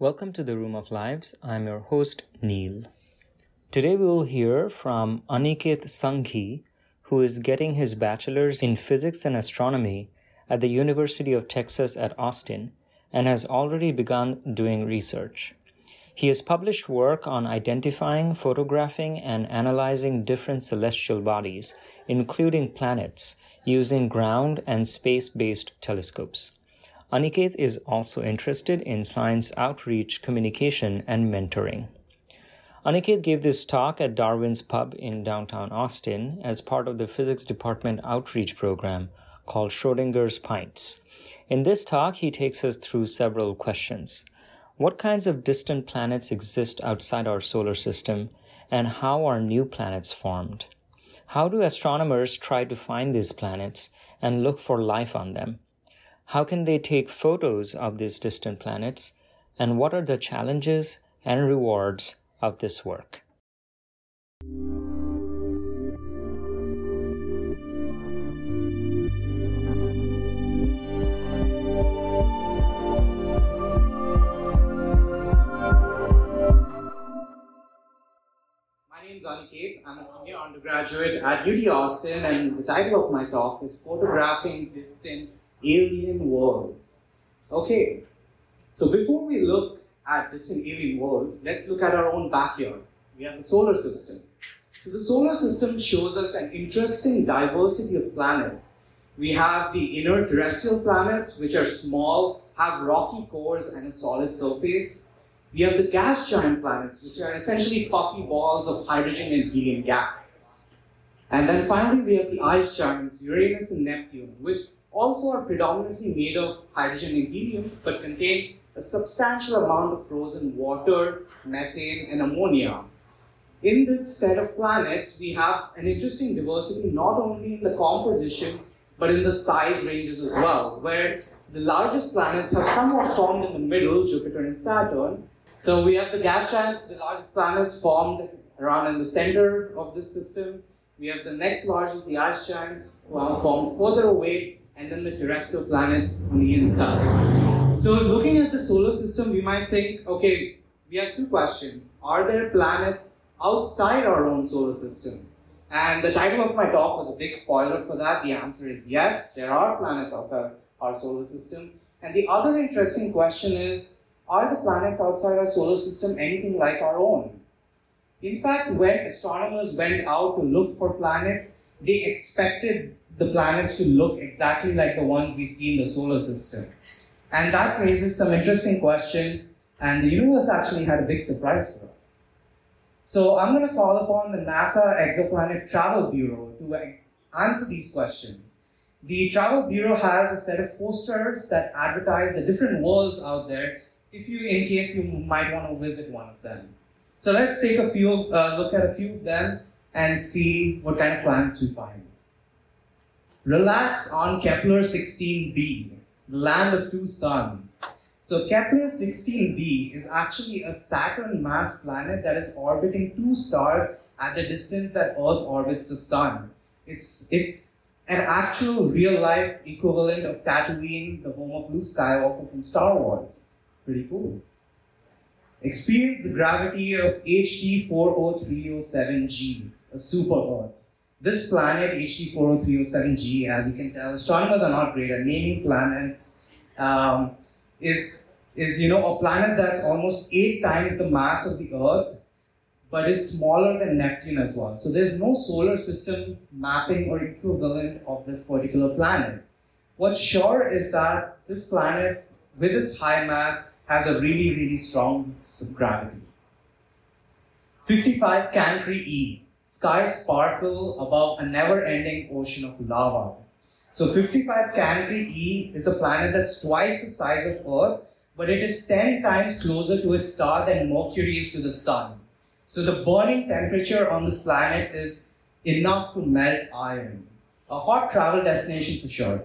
Welcome to the Room of Lives. I'm your host, Neil. Today we will hear from Aniket Sanghi, who is getting his bachelor's in physics and astronomy at the University of Texas at Austin and has already begun doing research. He has published work on identifying, photographing, and analyzing different celestial bodies, including planets, using ground and space based telescopes. Aniket is also interested in science outreach, communication, and mentoring. Aniket gave this talk at Darwin's Pub in downtown Austin as part of the physics department outreach program called Schrodinger's Pints. In this talk, he takes us through several questions. What kinds of distant planets exist outside our solar system, and how are new planets formed? How do astronomers try to find these planets and look for life on them? How can they take photos of these distant planets? And what are the challenges and rewards of this work? My name is Aniket. I'm a senior undergraduate at UT Austin, and the title of my talk is Photographing Distant alien worlds. Okay, so before we look at distant alien worlds, let's look at our own backyard. We have the solar system. So the solar system shows us an interesting diversity of planets. We have the inner terrestrial planets, which are small, have rocky cores and a solid surface. We have the gas giant planets, which are essentially puffy balls of hydrogen and helium gas. And then finally, we have the ice giants, Uranus and Neptune, which also are predominantly made of hydrogen and helium but contain a substantial amount of frozen water, methane, and ammonia. In this set of planets, we have an interesting diversity not only in the composition but in the size ranges as well, where the largest planets have somewhat formed in the middle, Jupiter and Saturn. So we have the gas giants, the largest planets formed around in the center of this system. We have the next largest, the ice giants, formed further away and then the terrestrial planets on the inside. So looking at the solar system, we might think, okay, we have two questions. Are there planets outside our own solar system? And the title of my talk was a big spoiler for that. The answer is yes, there are planets outside our solar system. And the other interesting question is, are the planets outside our solar system anything like our own? In fact, when astronomers went out to look for planets, they expected the planets to look exactly like the ones we see in the solar system. And that raises some interesting questions, and the universe actually had a big surprise for us. So I'm going to call upon the NASA Exoplanet Travel Bureau to answer these questions. The Travel Bureau has a set of posters that advertise the different worlds out there, if you, in case you might want to visit one of them. So let's take a few, uh, look at a few of them and see what kind of planets we find. Relax on Kepler 16b, the land of two suns. So Kepler 16b is actually a Saturn mass planet that is orbiting two stars at the distance that Earth orbits the sun. It's, it's an actual real life equivalent of Tatooine, the home of Luke Skywalker from Star Wars. Pretty cool. Experience the gravity of HD 40307G, a super Earth. This planet, HD40307G, as you can tell, astronomers are not great at naming planets. Um, is is you know a planet that's almost eight times the mass of the Earth, but is smaller than Neptune as well. So there's no solar system mapping or equivalent of this particular planet. What's sure is that this planet, with its high mass, has a really, really strong gravity. 55 Cancri E skies sparkle above a never-ending ocean of lava. So 55 Cancri E is a planet that's twice the size of Earth, but it is 10 times closer to its star than Mercury is to the Sun. So the burning temperature on this planet is enough to melt iron. A hot travel destination for sure.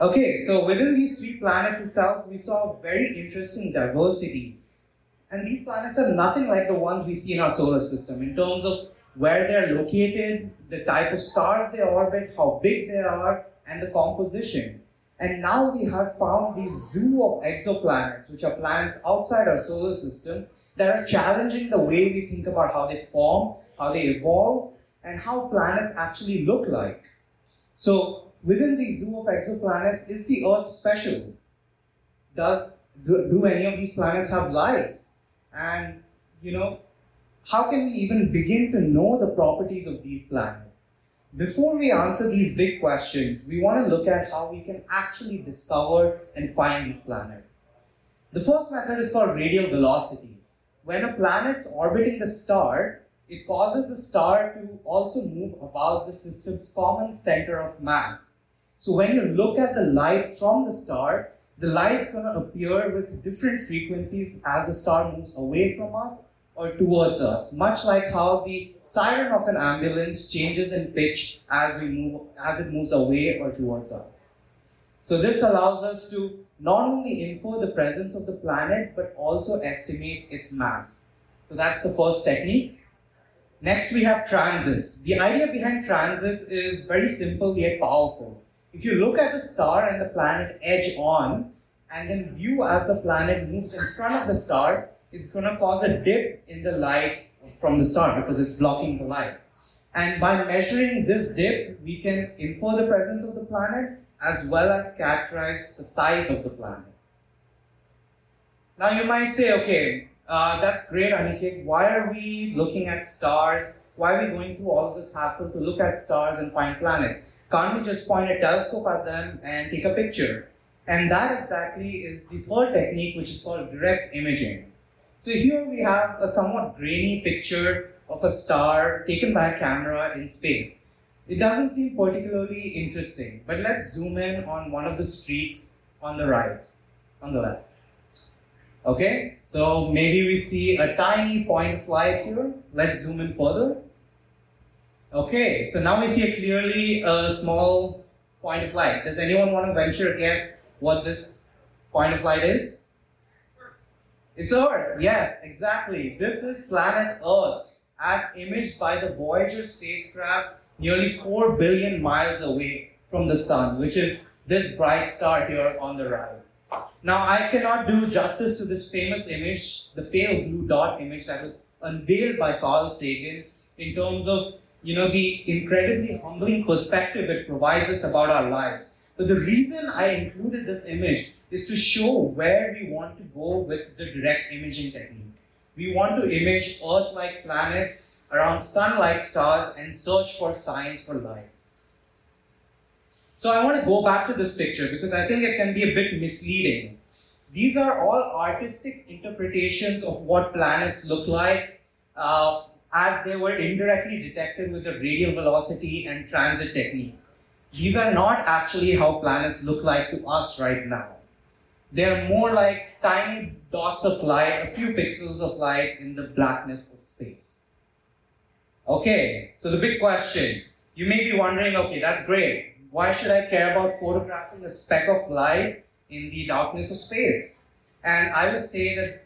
Okay, so within these three planets itself, we saw very interesting diversity and these planets are nothing like the ones we see in our solar system in terms of where they're located, the type of stars they orbit, how big they are, and the composition. And now we have found this zoo of exoplanets, which are planets outside our solar system, that are challenging the way we think about how they form, how they evolve, and how planets actually look like. So, within the zoo of exoplanets, is the Earth special? Does do, do any of these planets have life? And you know, how can we even begin to know the properties of these planets? Before we answer these big questions, we want to look at how we can actually discover and find these planets. The first method is called radial velocity. When a planet's orbiting the star, it causes the star to also move about the system's common center of mass. So when you look at the light from the star, the light's going to appear with different frequencies as the star moves away from us or towards us, much like how the siren of an ambulance changes in pitch as we move as it moves away or towards us. So this allows us to not only infer the presence of the planet but also estimate its mass. So that's the first technique. Next we have transits. The idea behind transits is very simple yet powerful. If you look at the star and the planet edge on and then view as the planet moves in front of the star, it's going to cause a dip in the light from the star because it's blocking the light. And by measuring this dip, we can infer the presence of the planet as well as characterize the size of the planet. Now you might say, okay, uh, that's great, Aniket. Why are we looking at stars? Why are we going through all this hassle to look at stars and find planets? Can't we just point a telescope at them and take a picture? And that exactly is the third technique, which is called direct imaging. So here we have a somewhat grainy picture of a star taken by a camera in space. It doesn't seem particularly interesting, but let's zoom in on one of the streaks on the right, on the left. Okay, so maybe we see a tiny point of light here. Let's zoom in further. Okay, so now we see a clearly a small point of light. Does anyone want to venture a guess what this point of light is? It's Earth. Yes, exactly. This is planet Earth as imaged by the Voyager spacecraft nearly 4 billion miles away from the sun, which is this bright star here on the right. Now, I cannot do justice to this famous image, the pale blue dot image that was unveiled by Carl Sagan in terms of, you know, the incredibly humbling perspective it provides us about our lives. But the reason I included this image is to show where we want to go with the direct imaging technique. We want to image Earth-like planets around sun-like stars and search for signs for life. So I want to go back to this picture because I think it can be a bit misleading. These are all artistic interpretations of what planets look like uh, as they were indirectly detected with the radial velocity and transit techniques. These are not actually how planets look like to us right now. They're more like tiny dots of light, a few pixels of light in the blackness of space. Okay, so the big question. You may be wondering, okay, that's great. Why should I care about photographing a speck of light in the darkness of space? And I would say that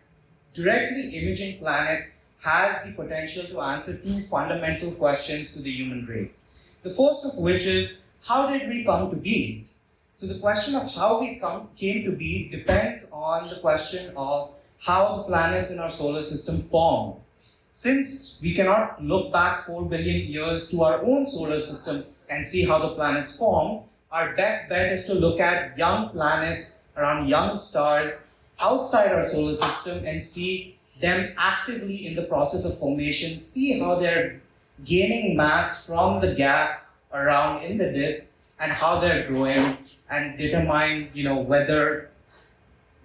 directly imaging planets has the potential to answer two fundamental questions to the human race. The first of which is how did we come to be? So the question of how we come, came to be depends on the question of how the planets in our solar system formed. Since we cannot look back 4 billion years to our own solar system and see how the planets form, our best bet is to look at young planets around young stars outside our solar system and see them actively in the process of formation, see how they're gaining mass from the gas around in the disk and how they're growing and determine, you know, whether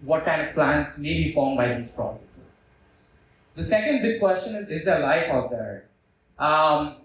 what kind of plants may be formed by these processes. The second big question is, is there life out there? Um,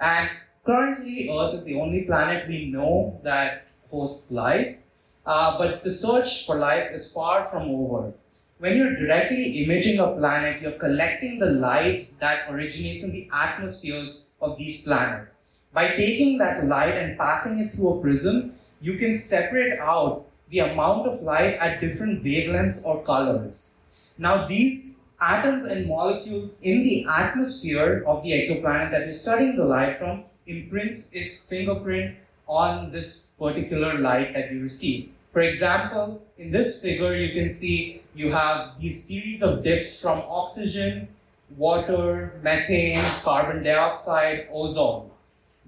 and currently, Earth is the only planet we know that hosts life, uh, but the search for life is far from over. When you're directly imaging a planet, you're collecting the light that originates in the atmospheres of these planets. By taking that light and passing it through a prism, you can separate out the amount of light at different wavelengths or colors. Now, these atoms and molecules in the atmosphere of the exoplanet that we're studying the light from imprints its fingerprint on this particular light that we receive. For example, in this figure, you can see you have these series of dips from oxygen, water, methane, carbon dioxide, ozone.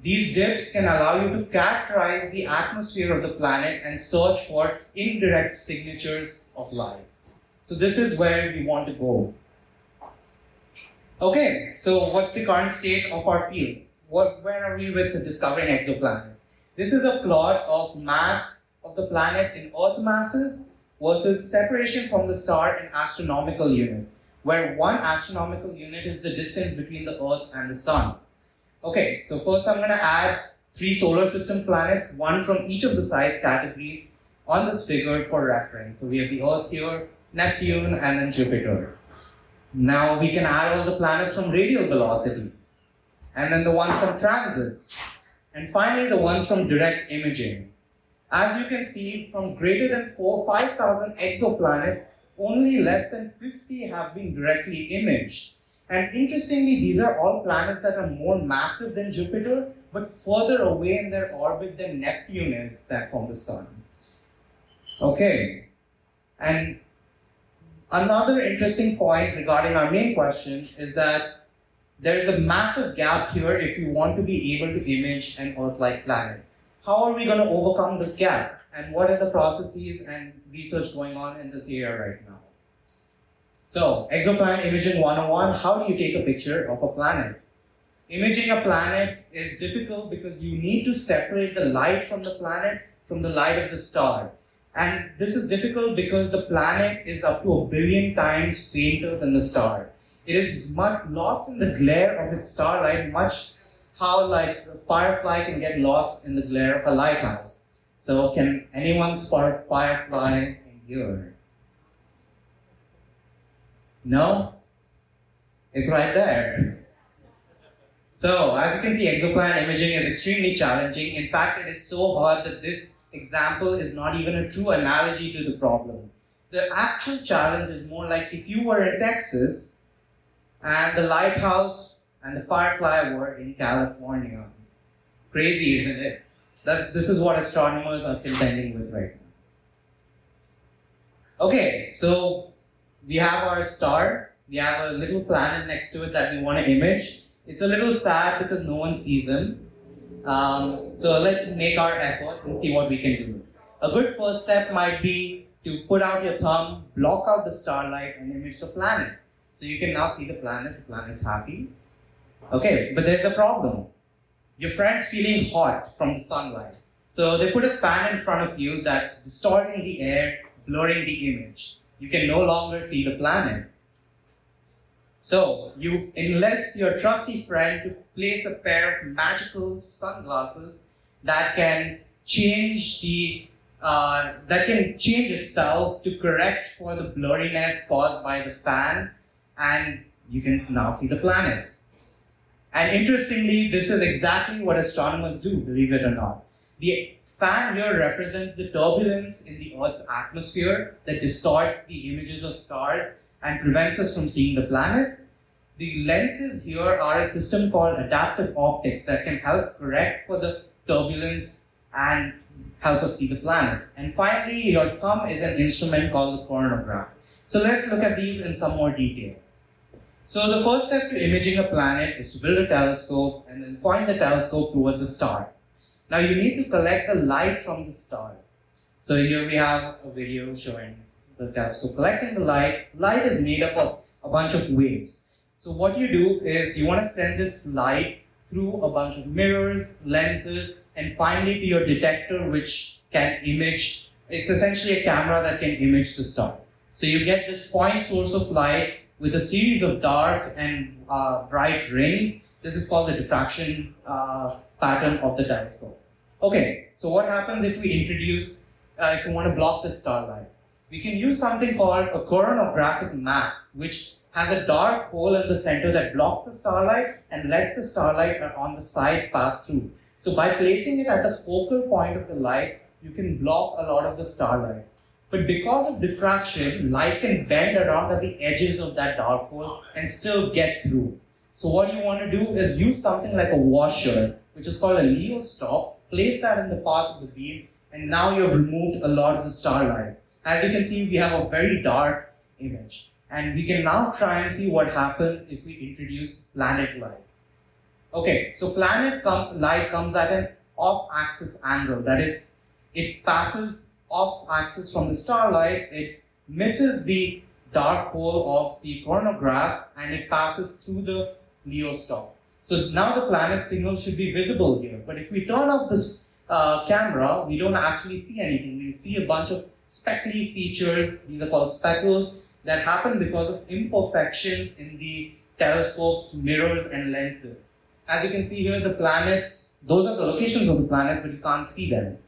These dips can allow you to characterize the atmosphere of the planet and search for indirect signatures of life. So this is where we want to go. Okay, so what's the current state of our field? What, where are we with discovering exoplanets? This is a plot of mass of the planet in Earth masses versus separation from the star in astronomical units, where one astronomical unit is the distance between the Earth and the Sun. Okay, so first I'm going to add three solar system planets, one from each of the size categories on this figure for reference. So we have the Earth here, Neptune, and then Jupiter. Now we can add all the planets from radial velocity, and then the ones from transits, and finally the ones from direct imaging. As you can see, from greater than 4, 5,000 exoplanets, only less than 50 have been directly imaged. And interestingly, these are all planets that are more massive than Jupiter, but further away in their orbit than Neptune is that from the Sun. Okay. And another interesting point regarding our main question is that there is a massive gap here if you want to be able to image an Earth-like planet. How are we going to overcome this gap? And what are the processes and research going on in this area right now? So, exoplanet imaging 101, how do you take a picture of a planet? Imaging a planet is difficult because you need to separate the light from the planet from the light of the star. And this is difficult because the planet is up to a billion times fainter than the star. It is much lost in the glare of its starlight, much how like a firefly can get lost in the glare of a lighthouse. So can anyone spot a firefly in here? No? It's right there. So, as you can see, exoplanet imaging is extremely challenging. In fact, it is so hard that this example is not even a true analogy to the problem. The actual challenge is more like if you were in Texas and the lighthouse and the firefly were in California. Crazy, isn't it? That this is what astronomers are contending with right now. Okay, so we have our star, we have a little planet next to it that we want to image. It's a little sad because no one sees him. Um, so let's make our efforts and see what we can do. A good first step might be to put out your thumb, block out the starlight, and image the planet. So you can now see the planet, the planet's happy. Okay, but there's a problem. Your friend's feeling hot from the sunlight. So they put a fan in front of you that's distorting the air, blurring the image you can no longer see the planet. So, you enlist your trusty friend to place a pair of magical sunglasses that can change the uh, that can change itself to correct for the blurriness caused by the fan, and you can now see the planet. And interestingly, this is exactly what astronomers do, believe it or not. The fan here represents the turbulence in the Earth's atmosphere that distorts the images of stars and prevents us from seeing the planets. The lenses here are a system called adaptive optics that can help correct for the turbulence and help us see the planets. And finally, your thumb is an instrument called the coronagraph. So let's look at these in some more detail. So the first step to imaging a planet is to build a telescope and then point the telescope towards a star. Now you need to collect the light from the star. So here we have a video showing the telescope collecting the light. Light is made up of a bunch of waves. So what you do is you want to send this light through a bunch of mirrors, lenses, and finally to your detector which can image. It's essentially a camera that can image the star. So you get this point source of light with a series of dark and uh, bright rings. This is called the diffraction uh, pattern of the telescope. Okay, so what happens if we introduce, uh, if we want to block the starlight? We can use something called a coronagraphic mask, which has a dark hole in the center that blocks the starlight and lets the starlight on the sides pass through. So by placing it at the focal point of the light, you can block a lot of the starlight. But because of diffraction, light can bend around at the edges of that dark hole and still get through. So what you want to do is use something like a washer which is called a Lyot stop, place that in the path of the beam, and now you've removed a lot of the starlight. As you can see, we have a very dark image. And we can now try and see what happens if we introduce planet light. Okay, so planet com light comes at an off-axis angle. That is, it passes off-axis from the starlight, it misses the dark hole of the coronagraph and it passes through the Lyot star. So now the planet signal should be visible here. But if we turn off this uh, camera, we don't actually see anything. We see a bunch of speckly features, these are called speckles, that happen because of imperfections in the telescope's mirrors and lenses. As you can see here, the planets, those are the locations of the planets, but you can't see them.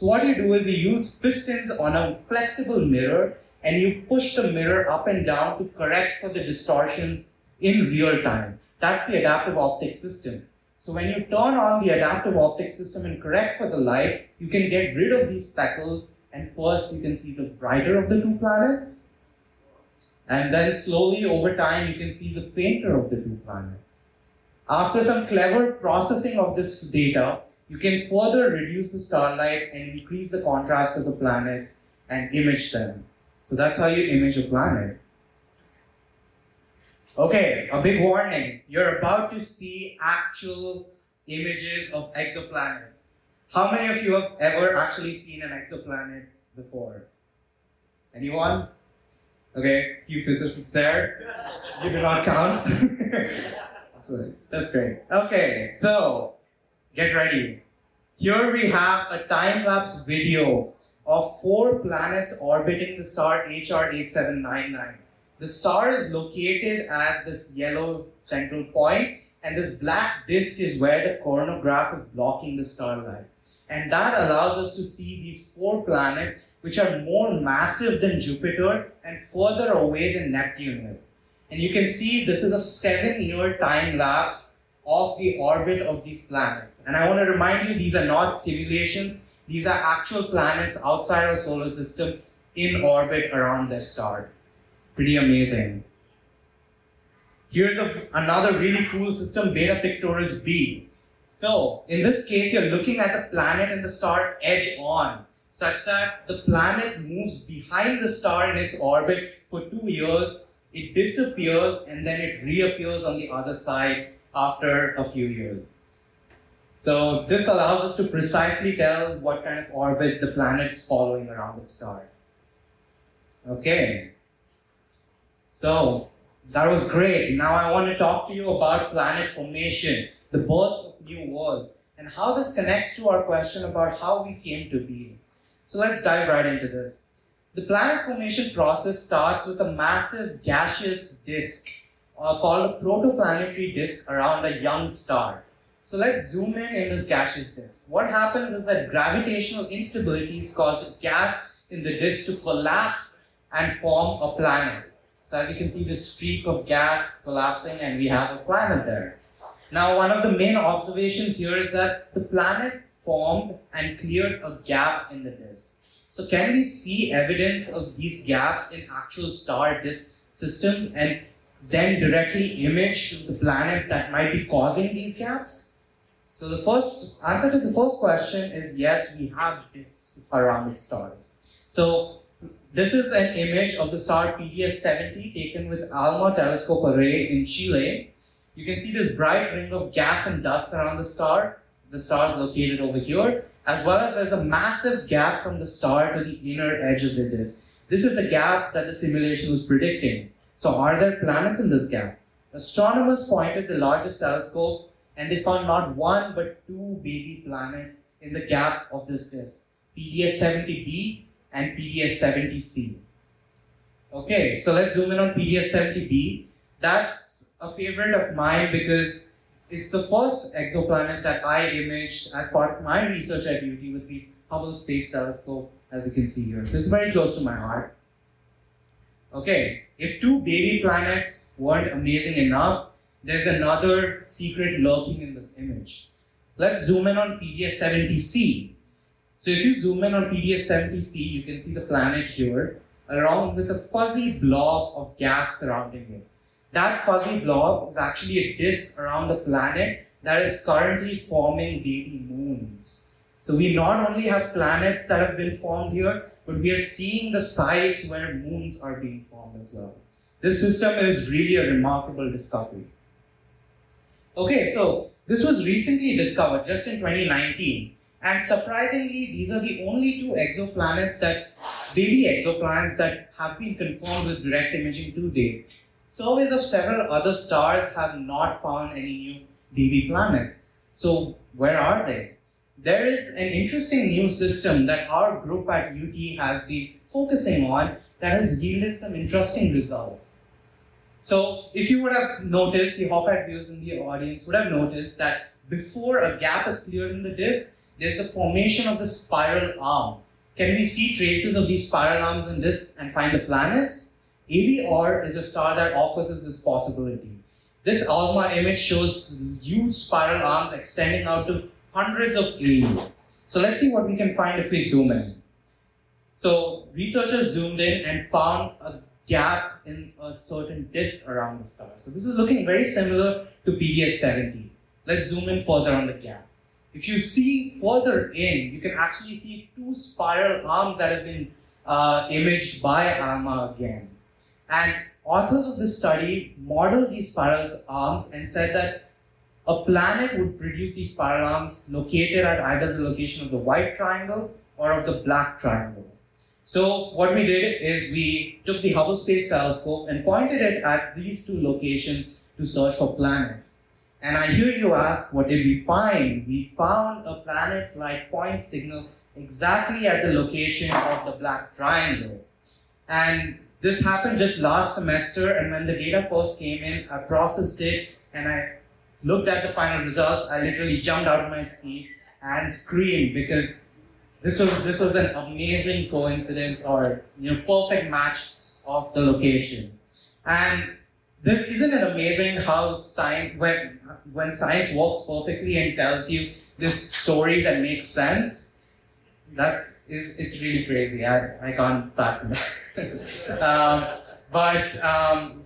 So what you do is you use pistons on a flexible mirror and you push the mirror up and down to correct for the distortions in real time. That's the adaptive optics system. So when you turn on the adaptive optics system and correct for the light, you can get rid of these speckles and first you can see the brighter of the two planets. And then slowly over time you can see the fainter of the two planets. After some clever processing of this data, you can further reduce the starlight and increase the contrast of the planets and image them. So that's how you image a planet. Okay, a big warning. You're about to see actual images of exoplanets. How many of you have ever actually seen an exoplanet before? Anyone? Okay, a few physicists there. You do not count. Absolutely. That's great. Okay, so get ready. Here we have a time-lapse video of four planets orbiting the star HR 8799. The star is located at this yellow central point, and this black disk is where the coronagraph is blocking the starlight. And that allows us to see these four planets, which are more massive than Jupiter and further away than Neptune is. And you can see this is a seven year time lapse of the orbit of these planets. And I want to remind you, these are not simulations. These are actual planets outside our solar system in orbit around their star. Pretty amazing. Here's a, another really cool system, Beta Pictoris b. So, in this case, you're looking at the planet and the star edge on, such that the planet moves behind the star in its orbit for two years, it disappears, and then it reappears on the other side after a few years. So, this allows us to precisely tell what kind of orbit the planet's following around the star. Okay. So, that was great. Now I want to talk to you about planet formation, the birth of new worlds, and how this connects to our question about how we came to be. So let's dive right into this. The planet formation process starts with a massive gaseous disk uh, called a protoplanetary disk around a young star. So let's zoom in in this gaseous disk. What happens is that gravitational instabilities cause the gas in the disk to collapse and form a planet. So as you can see, this streak of gas collapsing and we have a planet there. Now, one of the main observations here is that the planet formed and cleared a gap in the disk. So can we see evidence of these gaps in actual star disk systems and then directly image the planets that might be causing these gaps? So the first answer to the first question is yes, we have disks around the stars. So this is an image of the star PDS-70 taken with ALMA telescope array in Chile. You can see this bright ring of gas and dust around the star. The star is located over here, as well as there's a massive gap from the star to the inner edge of the disk. This is the gap that the simulation was predicting. So are there planets in this gap? Astronomers pointed the largest telescopes and they found not one but two baby planets in the gap of this disk. PDS-70b and PDS-70C. Okay, so let's zoom in on PDS-70b. That's a favorite of mine because it's the first exoplanet that I imaged as part of my research at UT with the Hubble Space Telescope, as you can see here. So it's very close to my heart. Okay, if two baby planets weren't amazing enough, there's another secret lurking in this image. Let's zoom in on PDS-70C. So if you zoom in on PDS-70C, you can see the planet here, along with a fuzzy blob of gas surrounding it. That fuzzy blob is actually a disk around the planet that is currently forming baby moons. So we not only have planets that have been formed here, but we are seeing the sites where moons are being formed as well. This system is really a remarkable discovery. Okay, so this was recently discovered just in 2019. And surprisingly, these are the only two exoplanets that, baby exoplanets that have been confirmed with direct imaging to date. Surveys of several other stars have not found any new baby planets. So where are they? There is an interesting new system that our group at UT has been focusing on that has yielded some interesting results. So if you would have noticed, the hawk-eyed viewers in the audience would have noticed that before a gap is cleared in the disk, there's the formation of the spiral arm. Can we see traces of these spiral arms in this and find the planets? AB Aur is a star that offers us this possibility. This ALMA image shows huge spiral arms extending out to hundreds of AU. So let's see what we can find if we zoom in. So researchers zoomed in and found a gap in a certain disk around the star. So this is looking very similar to PDS 70. Let's zoom in further on the gap. If you see further in, you can actually see two spiral arms that have been uh, imaged by ALMA again. And authors of this study modeled these spiral arms and said that a planet would produce these spiral arms located at either the location of the white triangle or of the black triangle. So what we did is we took the Hubble Space Telescope and pointed it at these two locations to search for planets. And I hear you ask, what did we find? We found a planet-like point signal exactly at the location of the black triangle. And this happened just last semester, and when the data first came in, I processed it and I looked at the final results. I literally jumped out of my seat and screamed because this was this was an amazing coincidence or you know perfect match of the location. And this isn't it amazing how science when when science works perfectly and tells you this story that makes sense. That's it's, it's really crazy. I, I can't fathom that. um, but um,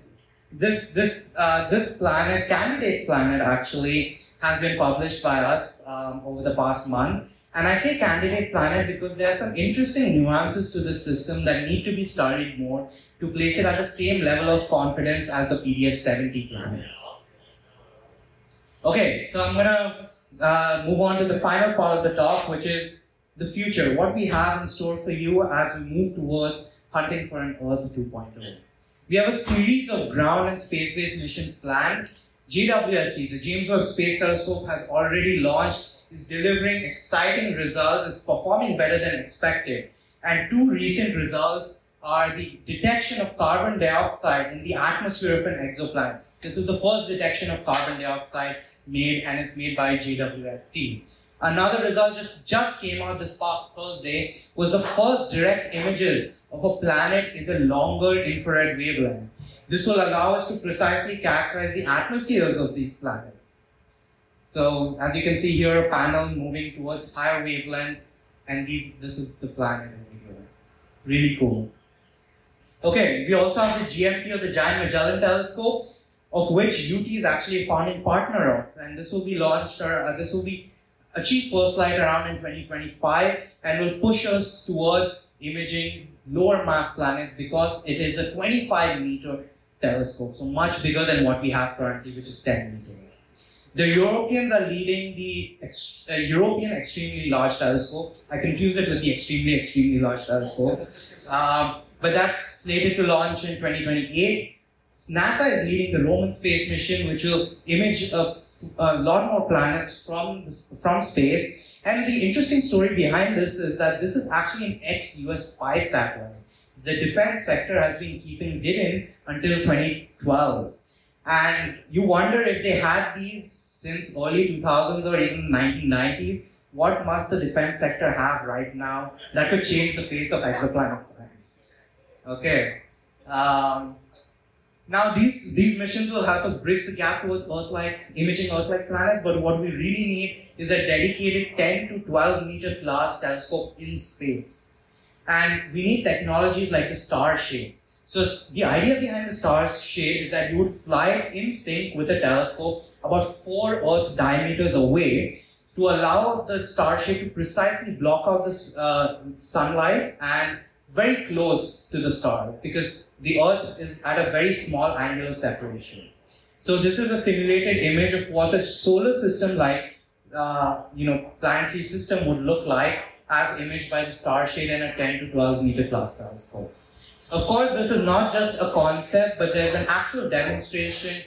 this this uh, this planet, candidate planet, actually has been published by us um, over the past month. And I say candidate planet because there are some interesting nuances to this system that need to be studied more to place it at the same level of confidence as the PDS 70 planets. Okay, so I'm gonna uh, move on to the final part of the talk, which is the future, what we have in store for you as we move towards hunting for an Earth 2.0. We have a series of ground and space-based missions planned. JWST, the James Webb Space Telescope, has already launched is delivering exciting results. It's performing better than expected. And two recent results are the detection of carbon dioxide in the atmosphere of an exoplanet. This is the first detection of carbon dioxide made, and it's made by JWST. Another result just, just came out this past Thursday was the first direct images of a planet in the longer infrared wavelengths. This will allow us to precisely characterize the atmospheres of these planets. So as you can see here, a panel moving towards higher wavelengths, and these, this is the planet in the wavelengths. Really cool. Okay, we also have the GMT or the Giant Magellan Telescope, of which UT is actually a founding partner of, and this will be launched, or uh, this will be achieve first light around in 2025, and will push us towards imaging lower mass planets because it is a 25 meter telescope, so much bigger than what we have currently, which is 10 meters. The Europeans are leading the ex- uh, European Extremely Large Telescope. I confused it with the Extremely, Extremely Large Telescope. Um, but that's slated to launch in 2028. NASA is leading the Roman space mission, which will image a, a lot more planets from, from space. And the interesting story behind this is that this is actually an ex-US spy satellite. The defense sector has been keeping hidden until 2012. And you wonder if they had these since early 2000s or even 1990s, what must the defense sector have right now that could change the face of exoplanet science? Okay. Um, now these, these missions will help us bridge the gap towards Earth-like, imaging Earth-like planets, but what we really need is a dedicated 10 to 12 meter class telescope in space. And we need technologies like the star shade. So the idea behind the star shade is that you would fly in sync with the telescope about four Earth diameters away to allow the star shape to precisely block out the uh, sunlight and very close to the star because the Earth is at a very small angular separation. So this is a simulated image of what a solar system like, uh, you know, planetary system would look like as imaged by the star shade in a 10 to 12 meter class telescope. Of course, this is not just a concept, but there's an actual demonstration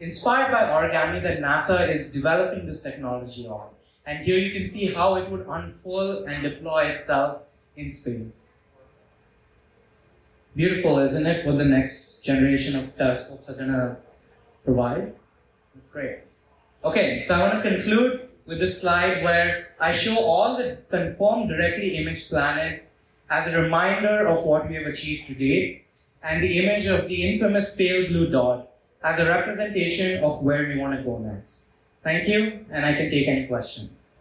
inspired by origami that NASA is developing this technology on. And here you can see how it would unfold and deploy itself in space. Beautiful, isn't it, what the next generation of telescopes are to provide? That's great. Okay, so I want to conclude with this slide where I show all the confirmed directly imaged planets as a reminder of what we have achieved to date, and the image of the infamous pale blue dot as a representation of where we want to go next. Thank you, and I can take any questions.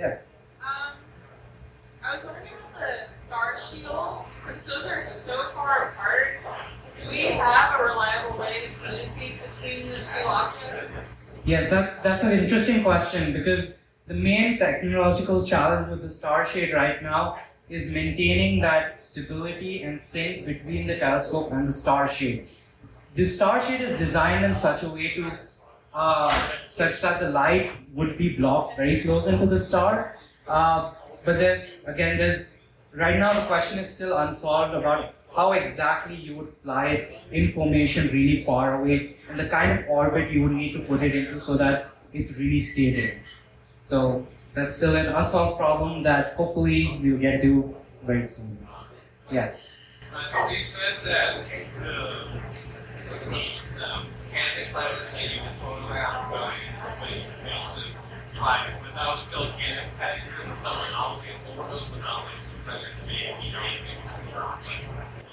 Yes. Um, I was wondering about the star shields, since those are so far apart, do we have a reliable way to communicate between the two objects? Yes, that's that's an interesting question because the main technological challenge with the star shade right now is maintaining that stability and sync between the telescope and the star shade. The star shade is designed in such a way to uh, such that the light would be blocked very close into the star. Uh, but there's again there's right now the question is still unsolved about how exactly you would fly in formation really far away and the kind of orbit you would need to put it into so that it's really stable. So that's still an unsolved problem that hopefully we'll get to very soon. Yes. Uh, so you said that uh, um, candidate planets that you can photograph when you face flags, but that was still candidate planets and some anomalies. What were those anomalies present to be amazing?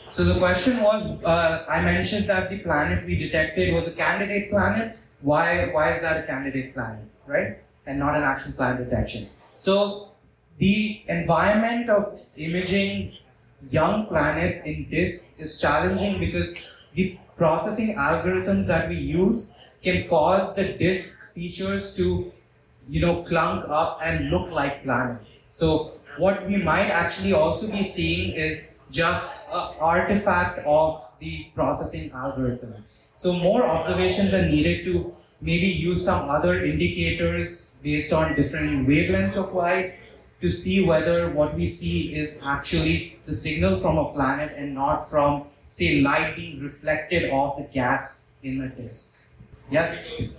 So the question was, uh, I mentioned that the planet we detected was a candidate planet. Why? Why is that a candidate planet, right? And not an actual planet detection. So the environment of imaging young planets in disks is challenging because the processing algorithms that we use can cause the disk features to, you know, clunk up and look like planets. So what we might actually also be seeing is just an artifact of the processing algorithm. So more observations are needed to maybe use some other indicators based on different wavelengths of light to see whether what we see is actually the signal from a planet and not from, say, light being reflected off the gas in the disk. Yes?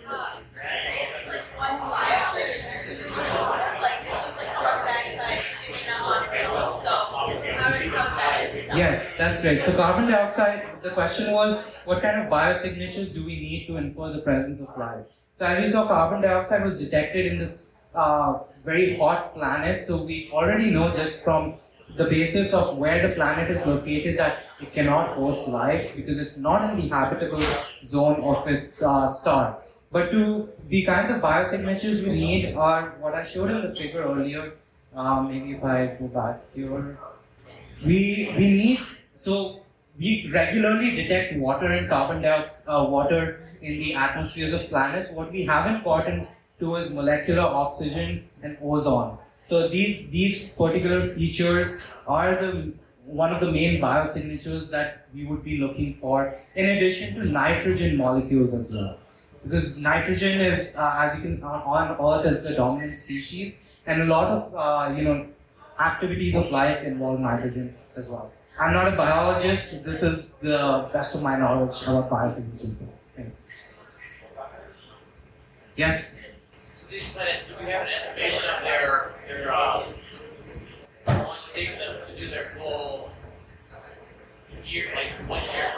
Yes, that's great. So carbon dioxide, the question was, what kind of biosignatures do we need to infer the presence of life? So as you saw, carbon dioxide was detected in this uh, very hot planet. So we already know just from the basis of where the planet is located that it cannot host life because it's not in the habitable zone of its uh, star. But to the kinds of biosignatures we need are what I showed in the figure earlier. Um, maybe if I go back here, we we need so we regularly detect water and carbon dioxide, uh, water in the atmospheres of planets. What we haven't gotten to is molecular oxygen and ozone. So these these particular features are the one of the main biosignatures that we would be looking for, in addition to nitrogen molecules as well. Because nitrogen is, uh, as you can on, on Earth, is the dominant species, and a lot of uh, you know activities of life involve nitrogen as well. I'm not a biologist. This is the best of my knowledge about biosignatures. Thanks. Yes. So these planets, do we have an estimation of their them to do their full year, like one year?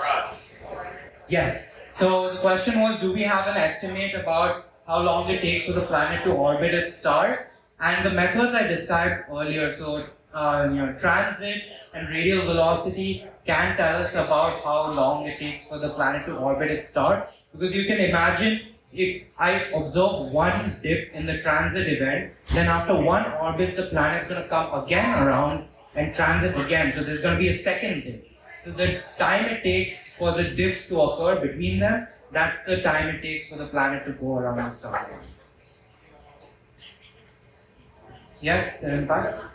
Yes. So the question was, do we have an estimate about how long it takes for the planet to orbit its star? And the methods I described earlier, so uh, you know, transit and radial velocity can tell us about how long it takes for the planet to orbit its star. Because you can imagine if I observe one dip in the transit event, then after one orbit, the planet is going to come again around and transit again. So there's going to be a second dip. So the time it takes for the dips to occur between them, that's the time it takes for the planet to go around the star. Yes, the?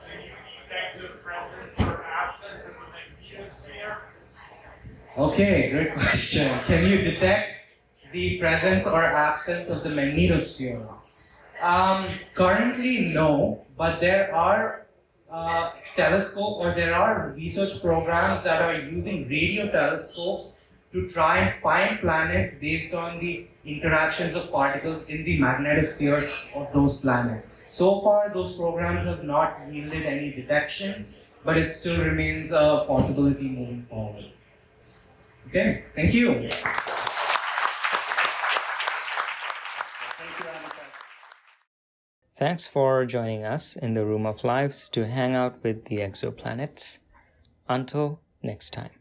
Okay, great question. Can you detect the presence or absence of the magnetosphere? Um, currently, no, but there are uh, telescope or there are research programs that are using radio telescopes to try and find planets based on the interactions of particles in the magnetosphere of those planets. So far, those programs have not yielded any detections, but it still remains a possibility moving forward. Okay, thank you. Thank you, Thanks for joining us in the Room of Lives to hang out with the exoplanets. Until next time.